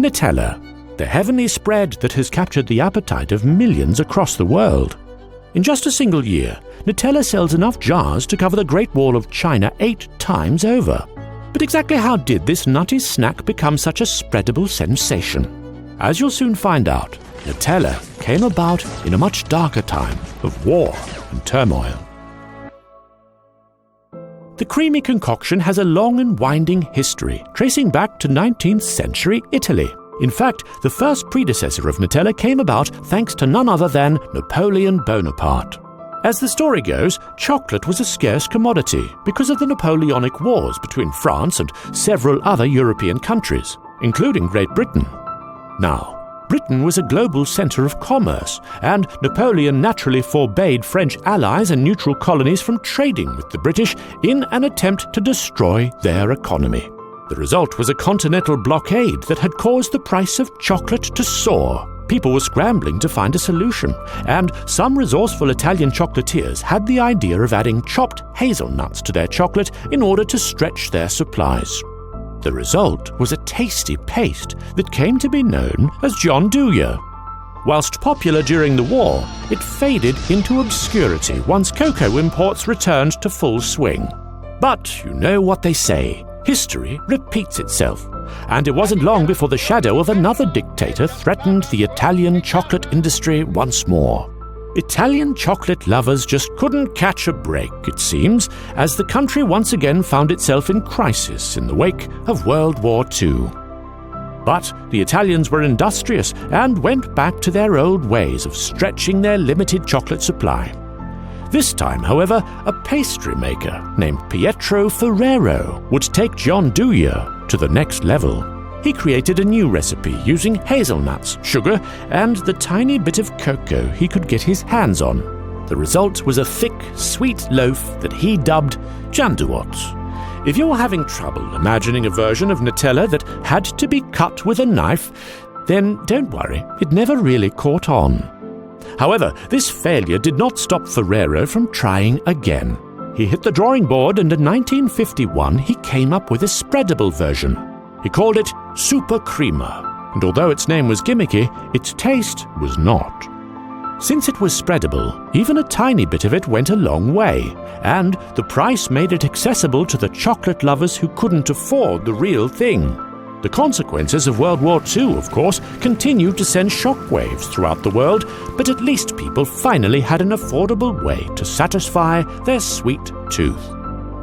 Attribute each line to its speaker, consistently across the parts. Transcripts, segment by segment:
Speaker 1: Nutella, the heavenly spread that has captured the appetite of millions across the world. In just a single year, Nutella sells enough jars to cover the Great Wall of China eight times over. But exactly how did this nutty snack become such a spreadable sensation? As you'll soon find out, Nutella came about in a much darker time of war and turmoil. The creamy concoction has a long and winding history, tracing back to 19th century Italy. In fact, the first predecessor of Nutella came about thanks to none other than Napoleon Bonaparte. As the story goes, chocolate was a scarce commodity because of the Napoleonic Wars between France and several other European countries, including Great Britain. Now, Britain was a global centre of commerce, and Napoleon naturally forbade French allies and neutral colonies from trading with the British in an attempt to destroy their economy. The result was a continental blockade that had caused the price of chocolate to soar. People were scrambling to find a solution, and some resourceful Italian chocolatiers had the idea of adding chopped hazelnuts to their chocolate in order to stretch their supplies. The result was a tasty paste that came to be known as John gianduja. Whilst popular during the war, it faded into obscurity once cocoa imports returned to full swing. But you know what they say history repeats itself, and it wasn't long before the shadow of another dictator threatened the Italian chocolate industry once more. Italian chocolate lovers just couldn't catch a break, it seems, as the country once again found itself in crisis in the wake of World War II. But the Italians were industrious and went back to their old ways of stretching their limited chocolate supply. This time, however, a pastry maker named Pietro Ferrero would take John gianduja to the next level. He created a new recipe using hazelnuts, sugar, and the tiny bit of cocoa he could get his hands on. The result was a thick, sweet loaf that he dubbed giandujot. If you're having trouble imagining a version of Nutella that had to be cut with a knife, then don't worry, it never really caught on. However, this failure did not stop Ferrero from trying again. He hit the drawing board and in 1951 he came up with a spreadable version. He called it Super Crema, and although its name was gimmicky, its taste was not. Since it was spreadable, even a tiny bit of it went a long way, and the price made it accessible to the chocolate lovers who couldn't afford the real thing. The consequences of World War II, of course, continued to send shockwaves throughout the world, but at least people finally had an affordable way to satisfy their sweet tooth.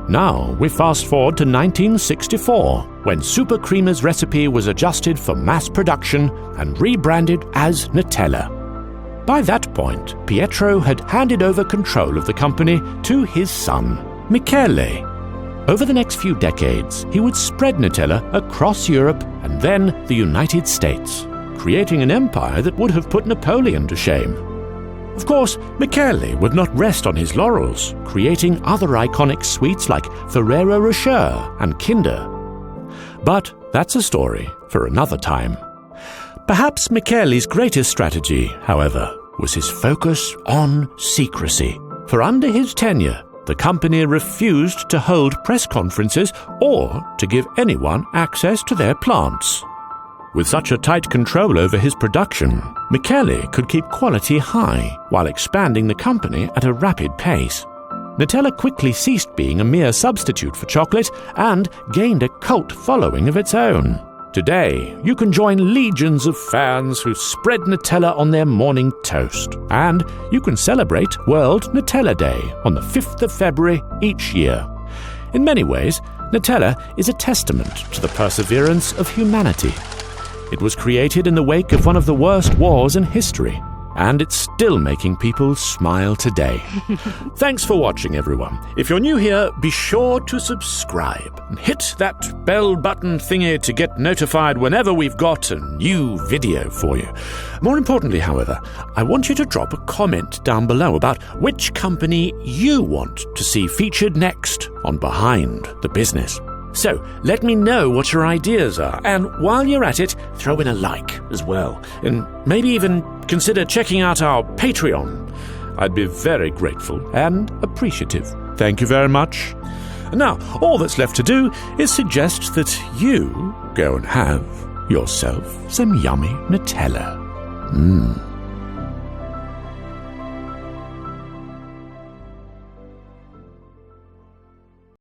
Speaker 1: Now we fast forward to 1964, when Super Crema's recipe was adjusted for mass production and rebranded as Nutella. By that point, Pietro had handed over control of the company to his son, Michele. Over the next few decades, he would spread Nutella across Europe and then the United States, creating an empire that would have put Napoleon to shame. Of course, Michele would not rest on his laurels, creating other iconic sweets like Ferrero Rocher and Kinder. But that's a story for another time. Perhaps Michele's greatest strategy, however, was his focus on secrecy. For under his tenure, the company refused to hold press conferences or to give anyone access to their plants. With such a tight control over his production, Michele could keep quality high while expanding the company at a rapid pace. Nutella quickly ceased being a mere substitute for chocolate and gained a cult following of its own. Today, you can join legions of fans who spread Nutella on their morning toast, and you can celebrate World Nutella Day on the 5th of February each year. In many ways, Nutella is a testament to the perseverance of humanity. It was created in the wake of one of the worst wars in history, and it's still making people smile today. Thanks for watching, everyone. If you're new here, be sure to subscribe and hit that bell button thingy to get notified whenever we've got a new video for you. More importantly, however, I want you to drop a comment down below about which company you want to see featured next on Behind the Business. So let me know what your ideas are, and while you're at it, throw in a like as well, and maybe even consider checking out our Patreon. I'd be very grateful and appreciative. Thank you very much. Now, all that's left to do is suggest that you go and have yourself some yummy Nutella. Mmm